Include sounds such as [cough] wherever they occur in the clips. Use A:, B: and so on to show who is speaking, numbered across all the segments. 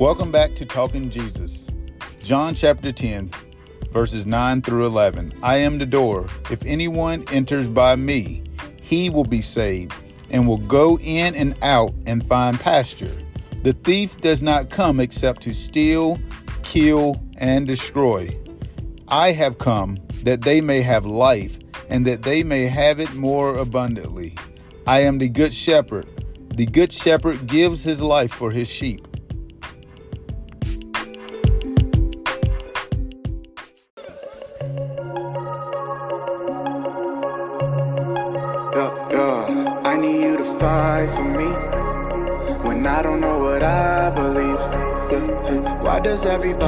A: Welcome back to Talking Jesus. John chapter 10, verses 9 through 11. I am the door. If anyone enters by me, he will be saved and will go in and out and find pasture. The thief does not come except to steal, kill, and destroy. I have come that they may have life and that they may have it more abundantly. I am the good shepherd. The good shepherd gives his life for his sheep.
B: Everybody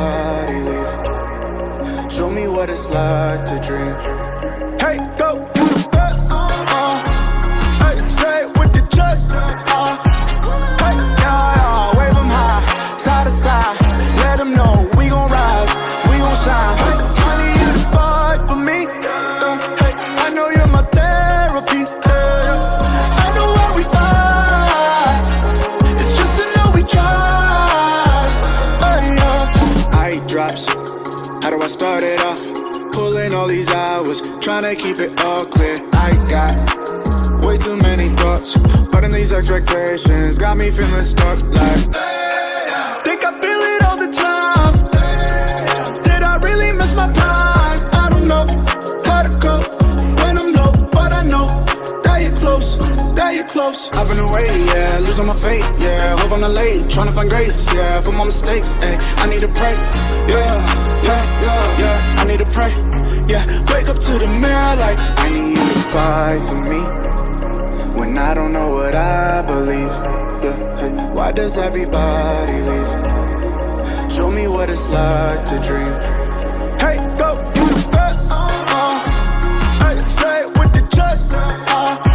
B: keep it all clear. I got way too many thoughts. Putting these expectations got me feeling stuck like. Think I feel it all the time. Did I really miss my prime? I don't know how to cope when I'm low, but I know that you're close, that you're close. I've been away, yeah, losing my faith, yeah. Hope I'm not late, trying to find grace, yeah. For my mistakes, ayy, I need to pray, yeah, yeah, yeah, yeah. I need to pray, Wake up to the mirror like I need you to fight for me when I don't know what I believe, yeah. Hey, why does everybody leave? Show me what it's like to dream. Hey, go, you the. Uh, hey, say it with the chest. Uh,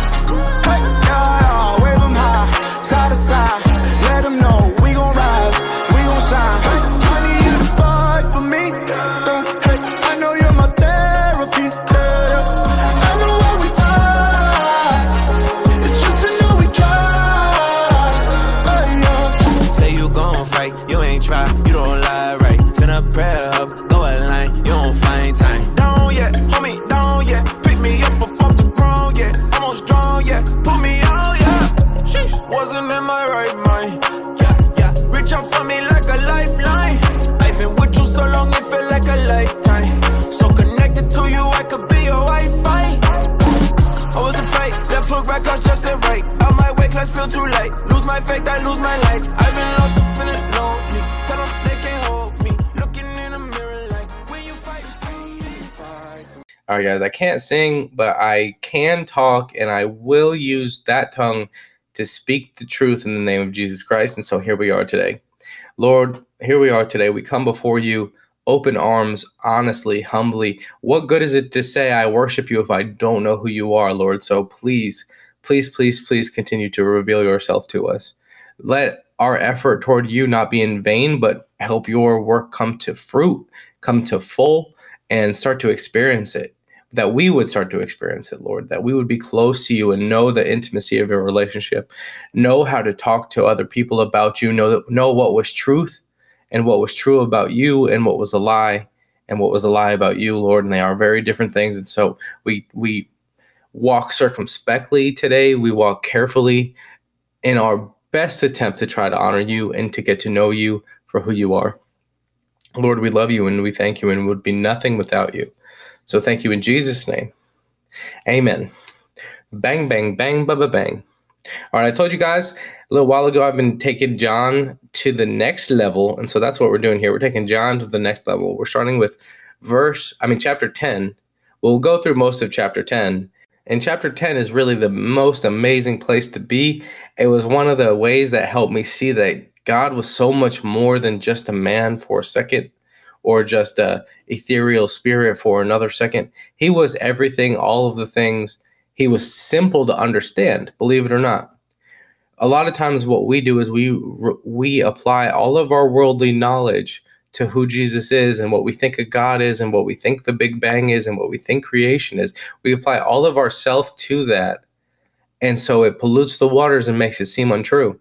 C: Right,
D: guys, I can't sing, but I can talk, and I will use that tongue to speak the truth in the name of Jesus Christ. And so here we are today. Lord, here we are today. We come before you, open arms, honestly, humbly. What good is it to say I worship you if I don't know who you are, Lord? So please, please, please, please continue to reveal yourself to us. Let our effort toward you not be in vain, but help your work come to fruit, come to full, and start to experience it that we would start to experience it, Lord, that we would be close to you and know the intimacy of your relationship, know how to talk to other people about you, know that, know what was truth and what was true about you and what was a lie and what was a lie about you, Lord, and they are very different things. And so we we walk circumspectly today, we walk carefully in our best attempt to try to honor you and to get to know you for who you are. Lord, we love you and we thank you and would be nothing without you. So thank you in Jesus' name. Amen. Bang, bang, bang, ba, ba, bang. All right, I told you guys a little while ago I've been taking John to the next level. And so that's what we're doing here. We're taking John to the next level. We're starting with verse, I mean, chapter 10. We'll go through most of chapter 10. And chapter 10 is really the most amazing place to be. It was one of the ways that helped me see that God was so much more than just a man for a second or just a ethereal spirit for another second. He was everything, all of the things. He was simple to understand, believe it or not. A lot of times what we do is we we apply all of our worldly knowledge to who Jesus is and what we think of God is and what we think the Big Bang is and what we think creation is. We apply all of ourself to that. And so it pollutes the waters and makes it seem untrue.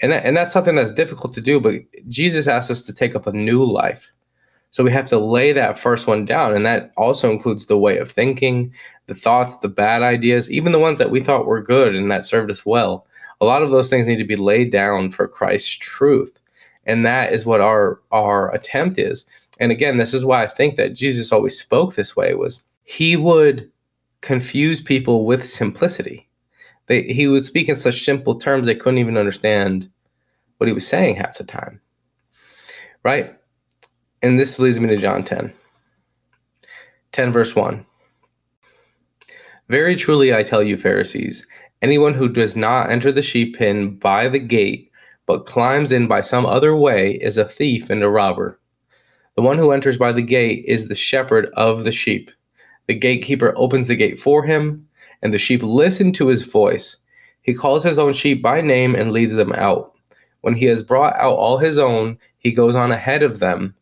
D: And, that, and that's something that's difficult to do, but Jesus asks us to take up a new life. So we have to lay that first one down. And that also includes the way of thinking, the thoughts, the bad ideas, even the ones that we thought were good and that served us well. A lot of those things need to be laid down for Christ's truth. And that is what our our attempt is. And again, this is why I think that Jesus always spoke this way was he would confuse people with simplicity. They, he would speak in such simple terms they couldn't even understand what he was saying half the time. Right? And this leads me to John 10. 10 verse 1. Very truly I tell you, Pharisees, anyone who does not enter the sheep pen by the gate, but climbs in by some other way, is a thief and a robber. The one who enters by the gate is the shepherd of the sheep. The gatekeeper opens the gate for him, and the sheep listen to his voice. He calls his own sheep by name and leads them out. When he has brought out all his own, he goes on ahead of them,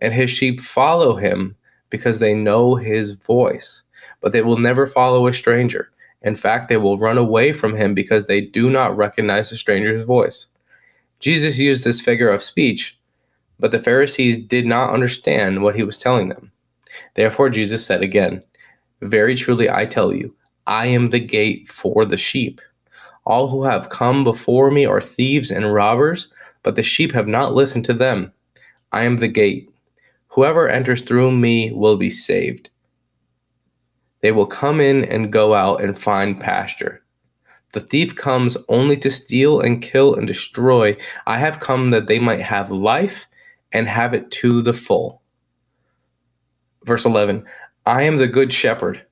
D: and his sheep follow him because they know his voice. But they will never follow a stranger. In fact, they will run away from him because they do not recognize the stranger's voice. Jesus used this figure of speech, but the Pharisees did not understand what he was telling them. Therefore, Jesus said again, Very truly I tell you, I am the gate for the sheep. All who have come before me are thieves and robbers, but the sheep have not listened to them. I am the gate. Whoever enters through me will be saved. They will come in and go out and find pasture. The thief comes only to steal and kill and destroy. I have come that they might have life and have it to the full. Verse 11 I am the good shepherd.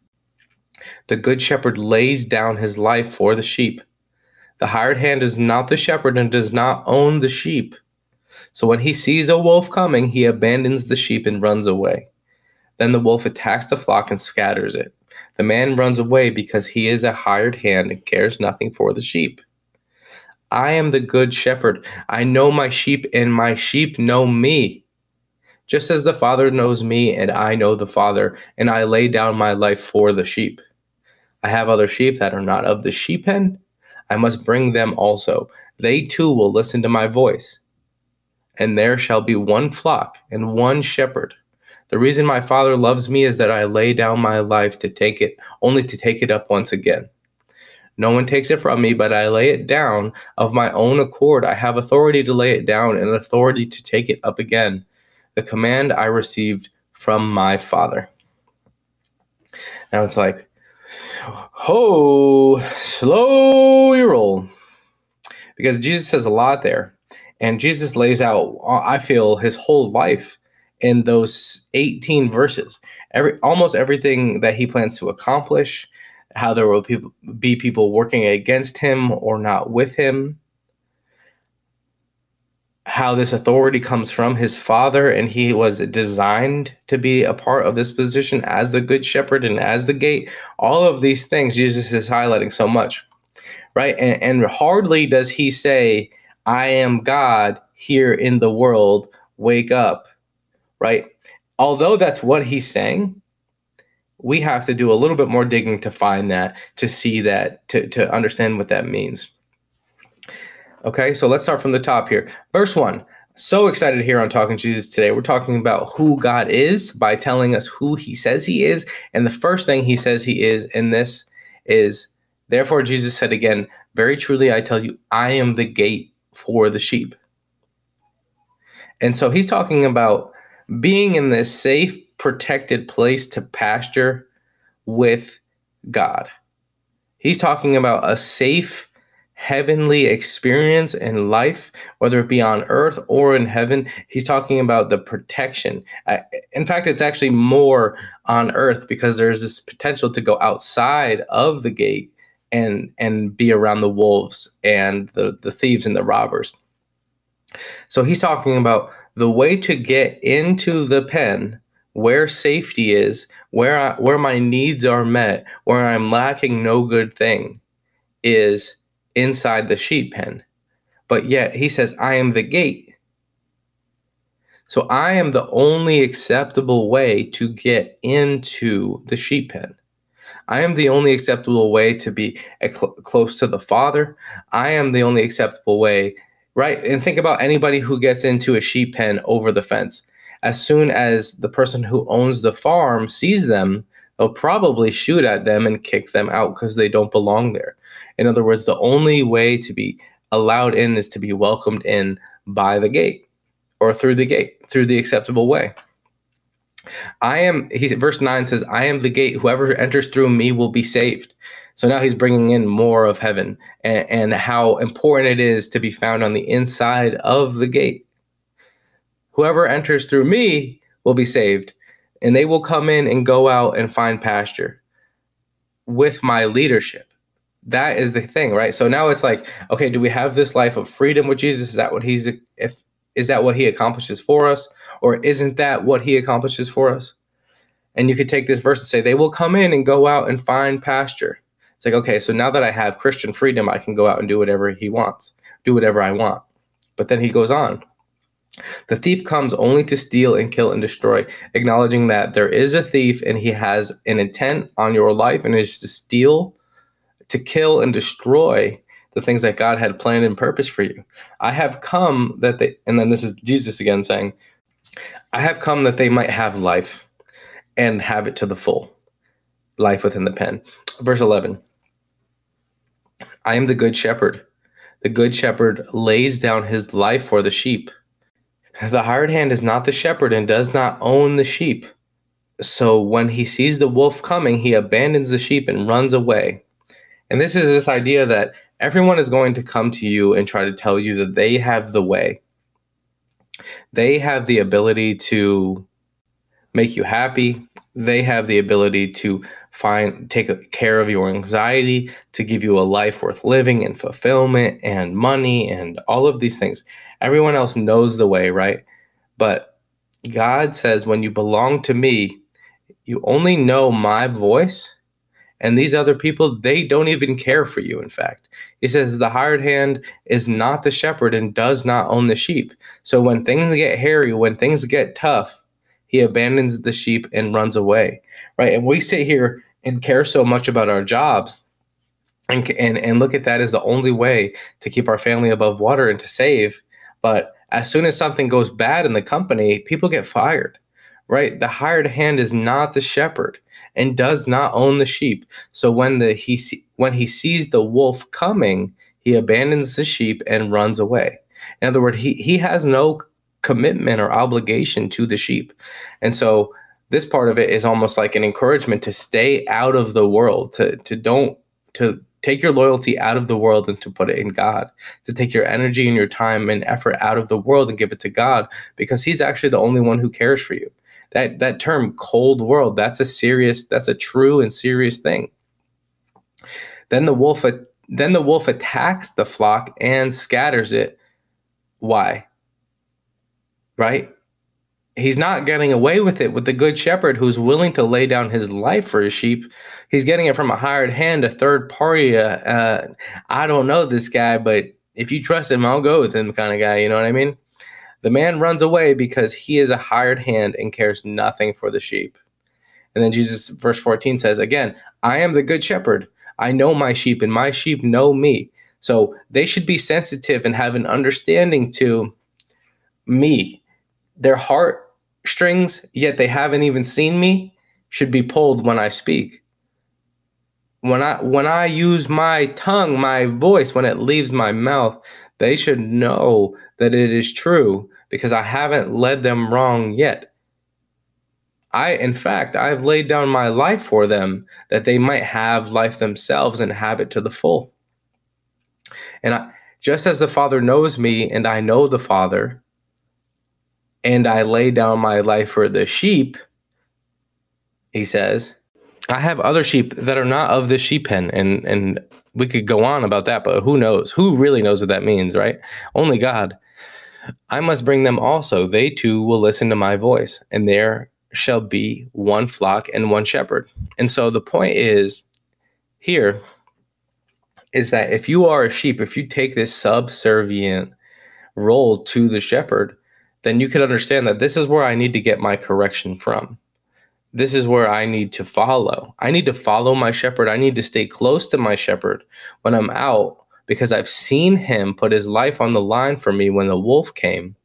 D: The good shepherd lays down his life for the sheep. The hired hand is not the shepherd and does not own the sheep. So when he sees a wolf coming, he abandons the sheep and runs away. Then the wolf attacks the flock and scatters it. The man runs away because he is a hired hand and cares nothing for the sheep. I am the good shepherd. I know my sheep, and my sheep know me. Just as the Father knows me, and I know the Father, and I lay down my life for the sheep. I have other sheep that are not of the sheep pen. I must bring them also. They too will listen to my voice. And there shall be one flock and one shepherd. The reason my Father loves me is that I lay down my life to take it, only to take it up once again. No one takes it from me, but I lay it down of my own accord. I have authority to lay it down and authority to take it up again. The command I received from my Father. Now it's like, oh, slow your roll. Because Jesus says a lot there. And Jesus lays out, uh, I feel, his whole life in those 18 verses. Every almost everything that he plans to accomplish, how there will be people working against him or not with him, how this authority comes from his father and he was designed to be a part of this position as the good shepherd and as the gate. All of these things Jesus is highlighting so much. Right? And, and hardly does he say, I am God here in the world, wake up right? Although that's what he's saying, we have to do a little bit more digging to find that, to see that, to, to understand what that means. Okay, so let's start from the top here. Verse 1. So excited here on Talking Jesus today. We're talking about who God is by telling us who he says he is. And the first thing he says he is in this is, Therefore, Jesus said again, Very truly I tell you, I am the gate for the sheep. And so he's talking about being in this safe, protected place to pasture with God. He's talking about a safe, heavenly experience in life, whether it be on earth or in heaven. He's talking about the protection. in fact, it's actually more on earth because there's this potential to go outside of the gate and and be around the wolves and the the thieves and the robbers. So he's talking about the way to get into the pen where safety is, where I, where my needs are met, where I'm lacking no good thing, is inside the sheep pen. But yet he says, I am the gate. So I am the only acceptable way to get into the sheep pen. I am the only acceptable way to be cl- close to the Father. I am the only acceptable way right? And think about anybody who gets into a sheep pen over the fence. As soon as the person who owns the farm sees them, they'll probably shoot at them and kick them out because they don't belong there. In other words, the only way to be allowed in is to be welcomed in by the gate or through the gate, through the acceptable way. I am, he, verse 9 says, I am the gate. Whoever enters through me will be saved. So now he's bringing in more of heaven and, and how important it is to be found on the inside of the gate. Whoever enters through me will be saved, and they will come in and go out and find pasture with my leadership. That is the thing, right? So now it's like, okay, do we have this life of freedom with Jesus? Is that what he's if is that what he accomplishes for us? Or isn't that what he accomplishes for us? And you could take this verse and say, they will come in and go out and find pasture. It's like, okay, so now that I have Christian freedom, I can go out and do whatever he wants, do whatever I want. But then he goes on. The thief comes only to steal and kill and destroy, acknowledging that there is a thief and he has an intent on your life and is to steal, to kill, and destroy the things that God had planned and purpose for you. I have come that they, and then this is Jesus again saying, I have come that they might have life and have it to the full. Life within the pen. Verse 11 I am the good shepherd. The good shepherd lays down his life for the sheep. The hired hand is not the shepherd and does not own the sheep. So when he sees the wolf coming, he abandons the sheep and runs away. And this is this idea that everyone is going to come to you and try to tell you that they have the way. They have the ability to make you happy. They have the ability to find take care of your anxiety, to give you a life worth living and fulfillment and money and all of these things. Everyone else knows the way, right? But God says when you belong to me, you only know my voice and these other people, they don't even care for you, in fact. He says the hired hand is not the shepherd and does not own the sheep. So when things get hairy, when things get tough, he abandons the sheep and runs away. Right. And we sit here and care so much about our jobs and, and, and look at that as the only way to keep our family above water and to save. But as soon as something goes bad in the company, people get fired right? The hired hand is not the shepherd and does not own the sheep. So when the he when he sees the wolf coming, he abandons the sheep and runs away. In other words, he he has no commitment or obligation to the sheep. And so this part of it is almost like an encouragement to stay out of the world, to to don't to take your loyalty out of the world and to put it in God, to take your energy and your time and effort out of the world and give it to God because he's actually the only one who cares for you that that term cold world that's a serious that's a true and serious thing. Then the wolf then the wolf attacks the flock and scatters it. Why? Right? He's not getting away with it with the good shepherd who's willing to lay down his life for his sheep. He's getting it from a hired hand a third party uh, uh, i don't know this guy but if you trust him i'll go with him kind of guy you know what i mean the man runs away because he is a hired hand and cares nothing for the sheep. And then Jesus, verse 14 says, Again, I am the good shepherd. I know my sheep, and my sheep know me. So they should be sensitive and have an understanding to me. Their heart strings, yet they haven't even seen me, should be pulled when I speak. When I when I use my tongue, my voice, when it leaves my mouth, they should know that it is true because I haven't led them wrong yet. I, in fact, I've laid down my life for them that they might have life themselves and have it to the full. And I, just as the Father knows me and I know the Father, and I lay down my life for the sheep, he says, I have other sheep that are not of the sheep pen. And, and we could go on about that, but who knows? Who really knows what that means, right? Only God. I must bring them also. They too will listen to my voice, and there shall be one flock and one shepherd. And so the point is here is that if you are a sheep, if you take this subservient role to the shepherd, then you can understand that this is where I need to get my correction from. This is where I need to follow. I need to follow my shepherd. I need to stay close to my shepherd when I'm out because I've seen him put his life on the line for me when the wolf came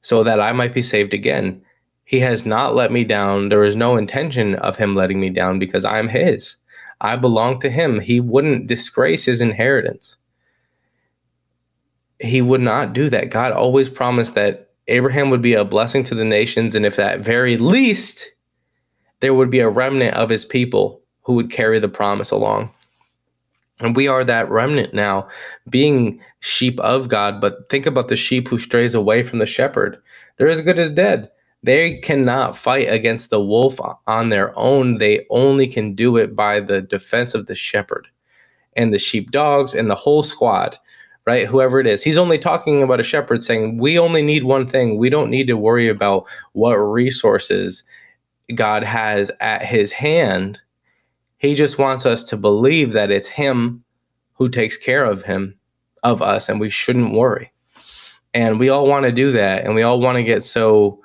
D: so that I might be saved again. He has not let me down. There is no intention of him letting me down because I am his. I belong to him. He wouldn't disgrace his inheritance. He would not do that. God always promised that Abraham would be a blessing to the nations, and if at very least there would be a remnant of his people who would carry the promise along. And we are that remnant now, being sheep of God. But think about the sheep who strays away from the shepherd. They're as good as dead. They cannot fight against the wolf on their own. They only can do it by the defense of the shepherd and the sheepdogs and the whole squad, right? Whoever it is. He's only talking about a shepherd saying, We only need one thing. We don't need to worry about what resources God has at his hand he just wants us to believe that it's him who takes care of him, of us, and we shouldn't worry. And we all want to do that, and we all want to get so.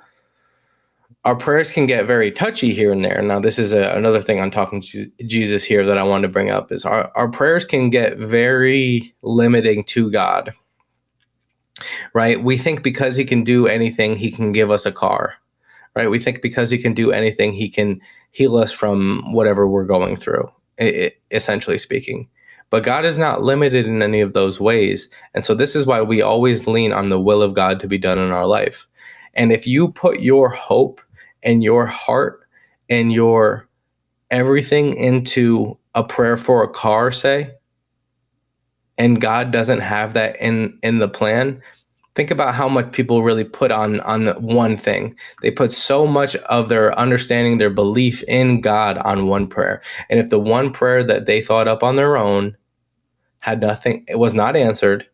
D: Our prayers can get very touchy here and there. Now, this is a, another thing I'm talking to Jesus here that I wanted to bring up is our, our prayers can get very limiting to God. Right? We think because he can do anything, he can give us a car. Right? We think because he can do anything, he can heal us from whatever we're going through, essentially speaking. But God is not limited in any of those ways. And so this is why we always lean on the will of God to be done in our life. And if you put your hope and your heart and your everything into a prayer for a car, say, and God doesn't have that in in the plan, think about how much people really put on on one thing. They put so much of their understanding their belief in god on one prayer. And if the one prayer that they thought up on their own had nothing it was not answered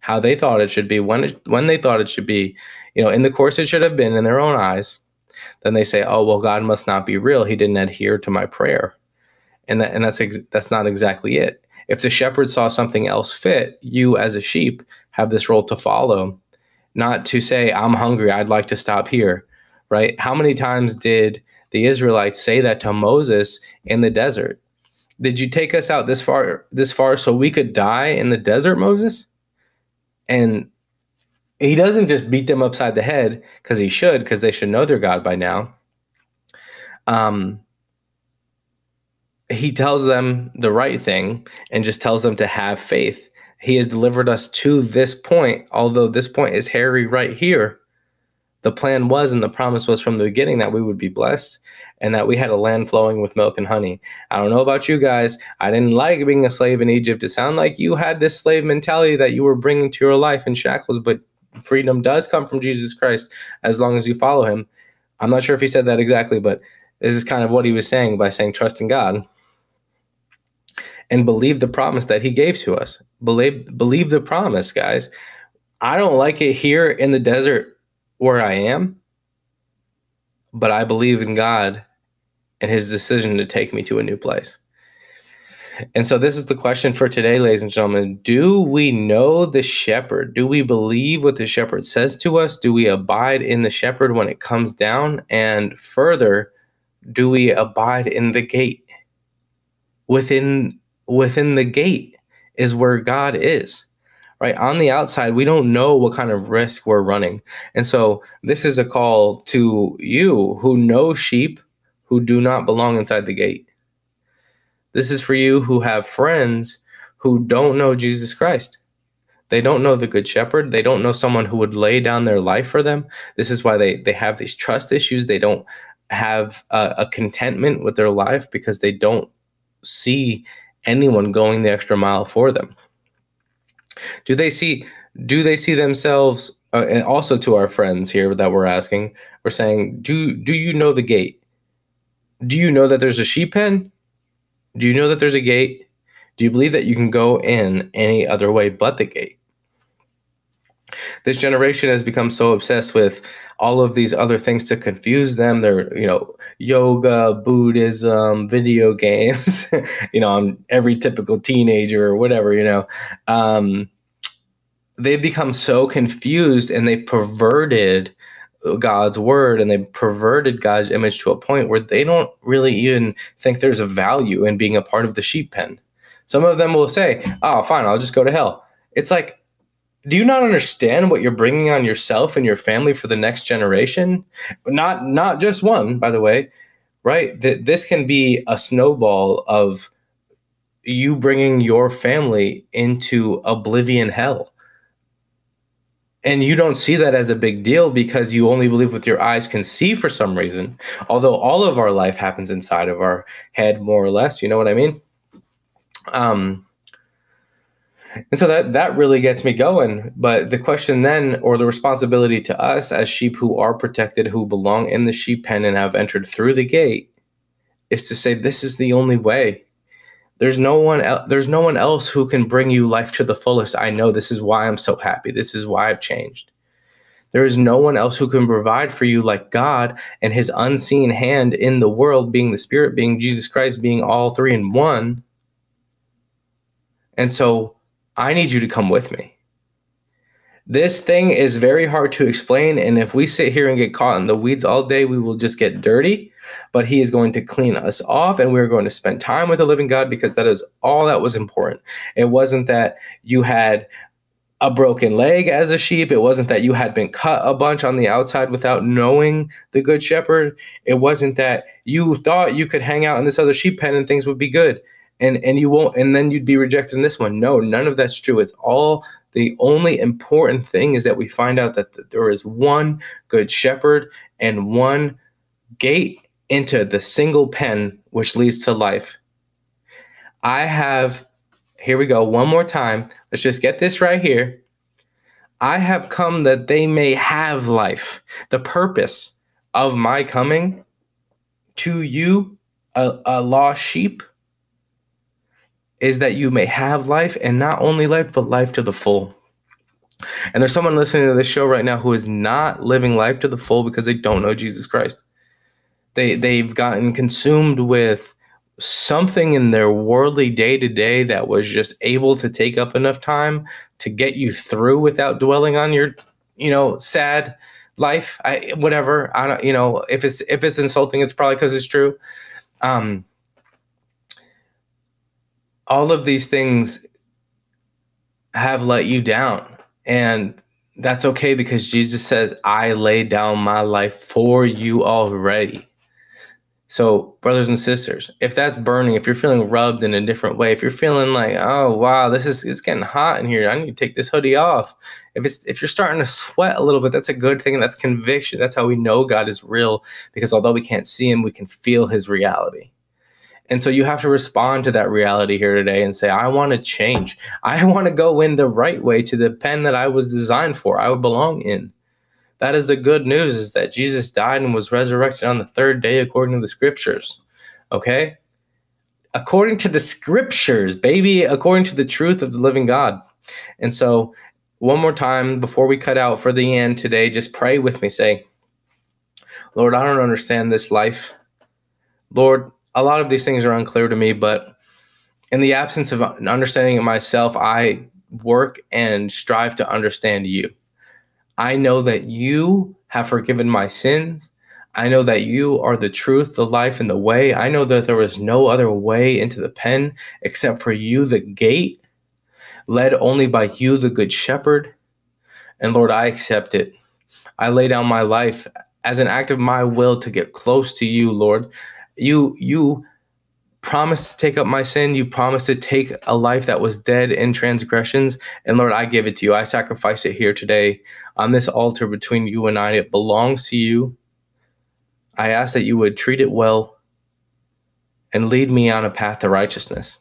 D: how they thought it should be when it, when they thought it should be you know in the course it should have been in their own eyes then they say oh well god must not be real he didn't adhere to my prayer and that and that's ex- that's not exactly it if the shepherd saw something else fit you as a sheep have this role to follow, not to say, I'm hungry, I'd like to stop here, right? How many times did the Israelites say that to Moses in the desert? Did you take us out this far this far so we could die in the desert, Moses? And he doesn't just beat them upside the head because he should, because they should know their God by now. Um, he tells them the right thing and just tells them to have faith he has delivered us to this point, although this point is hairy right here. The plan was and the promise was from the beginning that we would be blessed and that we had a land flowing with milk and honey. I don't know about you guys. I didn't like being a slave in Egypt. It sounded like you had this slave mentality that you were bringing to your life in shackles, but freedom does come from Jesus Christ as long as you follow him. I'm not sure if he said that exactly, but this is kind of what he was saying by saying trust in God and believe the promise that he gave to us. Believe believe the promise, guys. I don't like it here in the desert where I am, but I believe in God and his decision to take me to a new place. And so this is the question for today, ladies and gentlemen. Do we know the shepherd? Do we believe what the shepherd says to us? Do we abide in the shepherd when it comes down? And further, do we abide in the gate within within the gate is where God is. Right on the outside, we don't know what kind of risk we're running. And so, this is a call to you who know sheep who do not belong inside the gate. This is for you who have friends who don't know Jesus Christ. They don't know the good shepherd. They don't know someone who would lay down their life for them. This is why they, they have these trust issues. They don't have a, a contentment with their life because they don't see anyone going the extra mile for them? Do they see do they see themselves uh, and also to our friends here that we're asking, we're saying, do do you know the gate? Do you know that there's a sheep pen? Do you know that there's a gate? Do you believe that you can go in any other way but the gate? This generation has become so obsessed with all of these other things to confuse them. They're, you know, yoga, Buddhism, video [laughs] games, you know, I'm every typical teenager or whatever, you know. Um, they've become so confused and they've perverted God's word and they perverted God's image to a point where they don't really even think there's a value in being a part of the sheep pen. Some of them will say, "Oh, fine, I'll just go to hell." It's like do you not understand what you're bringing on yourself and your family for the next generation? Not not just one, by the way, right? That this can be a snowball of you bringing your family into oblivion hell. And you don't see that as a big deal because you only believe what your eyes can see for some reason. Although all of our life happens inside of our head, more or less. You know what I mean? Um, and so that that really gets me going. But the question then, or the responsibility to us as sheep who are protected, who belong in the sheep pen and have entered through the gate, is to say this is the only way. There's no one el- there's no one else who can bring you life to the fullest. I know this is why I'm so happy. This is why I've changed. There is no one else who can provide for you like God and his unseen hand in the world, being the Spirit, being Jesus Christ, being all three in one. And so I need you to come with me. This thing is very hard to explain. And if we sit here and get caught in the weeds all day, we will just get dirty. But He is going to clean us off, and we're going to spend time with the living God because that is all that was important. It wasn't that you had a broken leg as a sheep. It wasn't that you had been cut a bunch on the outside without knowing the good shepherd. It wasn't that you thought you could hang out in this other sheep pen and things would be good and and you won't and then you'd be rejected in this one no none of that's true it's all the only important thing is that we find out that there is one good shepherd and one gate into the single pen which leads to life i have here we go one more time let's just get this right here i have come that they may have life the purpose of my coming to you a, a lost sheep is that you may have life and not only life, but life to the full. And there's someone listening to this show right now who is not living life to the full because they don't know Jesus Christ. They they've gotten consumed with something in their worldly day to day that was just able to take up enough time to get you through without dwelling on your, you know, sad life. I whatever. I don't, you know, if it's if it's insulting, it's probably because it's true. Um, all of these things have let you down. And that's okay because Jesus says, I lay down my life for you already. So, brothers and sisters, if that's burning, if you're feeling rubbed in a different way, if you're feeling like, oh wow, this is it's getting hot in here, I need to take this hoodie off. If it's if you're starting to sweat a little bit, that's a good thing. That's conviction. That's how we know God is real because although we can't see him, we can feel his reality. And so you have to respond to that reality here today and say, I want to change. I want to go in the right way to the pen that I was designed for, I would belong in. That is the good news is that Jesus died and was resurrected on the third day according to the scriptures. Okay? According to the scriptures, baby, according to the truth of the living God. And so, one more time before we cut out for the end today, just pray with me. Say, Lord, I don't understand this life. Lord, a lot of these things are unclear to me, but in the absence of understanding myself, I work and strive to understand you. I know that you have forgiven my sins. I know that you are the truth, the life, and the way. I know that there is no other way into the pen except for you, the gate, led only by you, the good shepherd. And Lord, I accept it. I lay down my life as an act of my will to get close to you, Lord you you promised to take up my sin. You promised to take a life that was dead in transgressions. And Lord, I give it to you. I sacrifice it here today on this altar between you and I. It belongs to you. I ask that you would treat it well and lead me on a path to righteousness.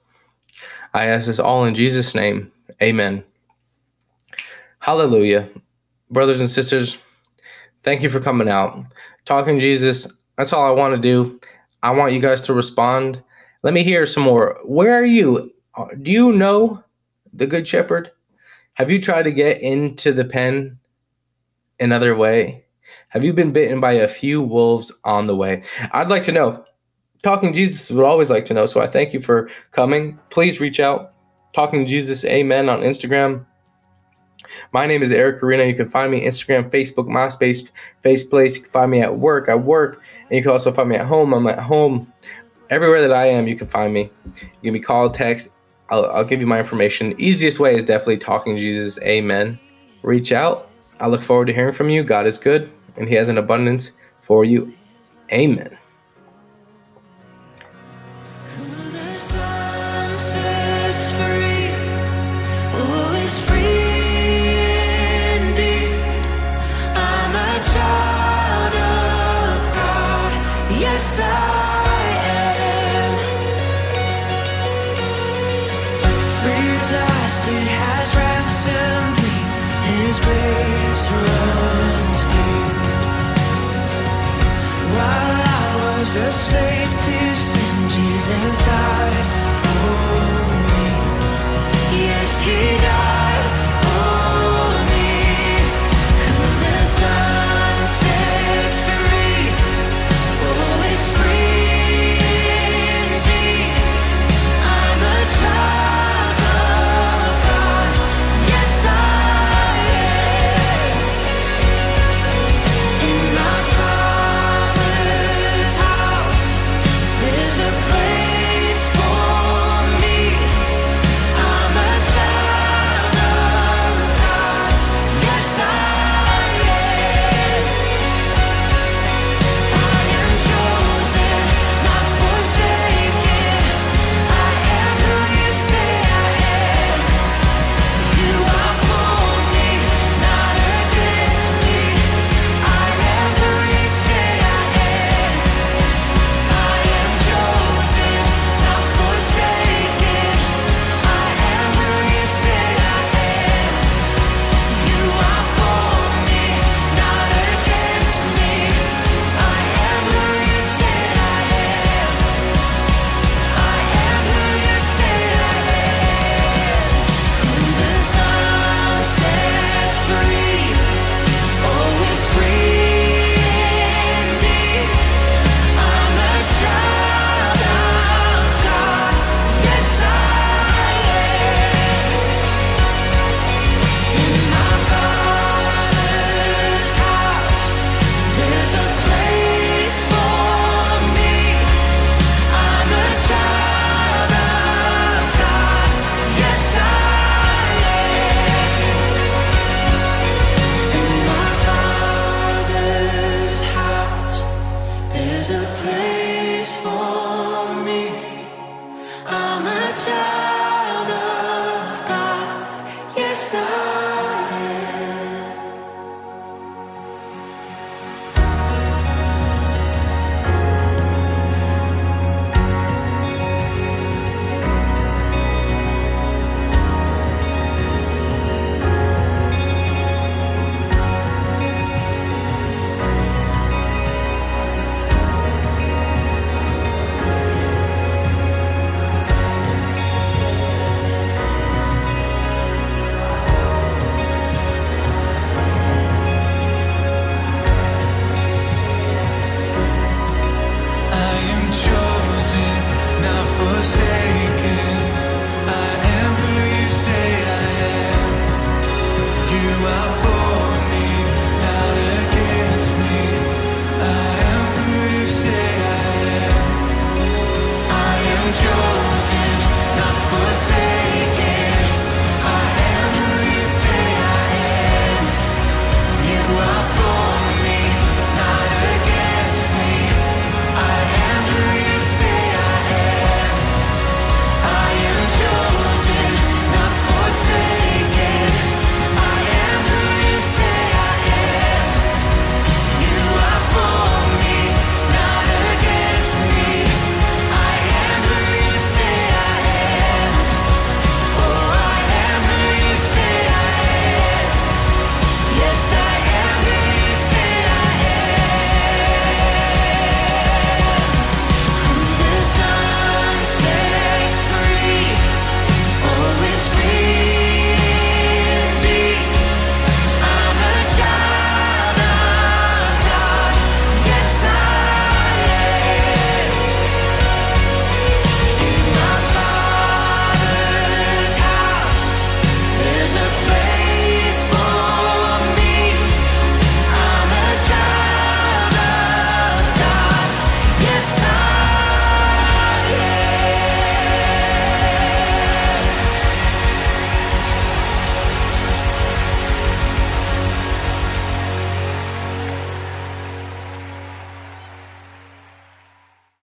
D: I ask this all in Jesus' name. Amen. Hallelujah. Brothers and sisters, thank you for coming out. Talking Jesus, that's all I want to do. I want you guys to respond. Let me hear some more. Where are you? Do you know the Good Shepherd? Have you tried to get into the pen another way? Have you been bitten by a few wolves on the way? I'd like to know. Talking Jesus would always like to know. So I thank you for coming. Please reach out. Talking Jesus, amen on Instagram. My name is Eric Arena. You can find me Instagram, Facebook, MySpace, FacePlace. You can find me at work. I work. And you can also find me at home. I'm at home. Everywhere that I am, you can find me. You can be called, text,
E: I'll, I'll give you my information. Easiest way is definitely talking Jesus. Amen. Reach out. I look forward to hearing from you. God is good, and He has an abundance for you. Amen.
F: A slave to sin, Jesus died for me. Yes, He died.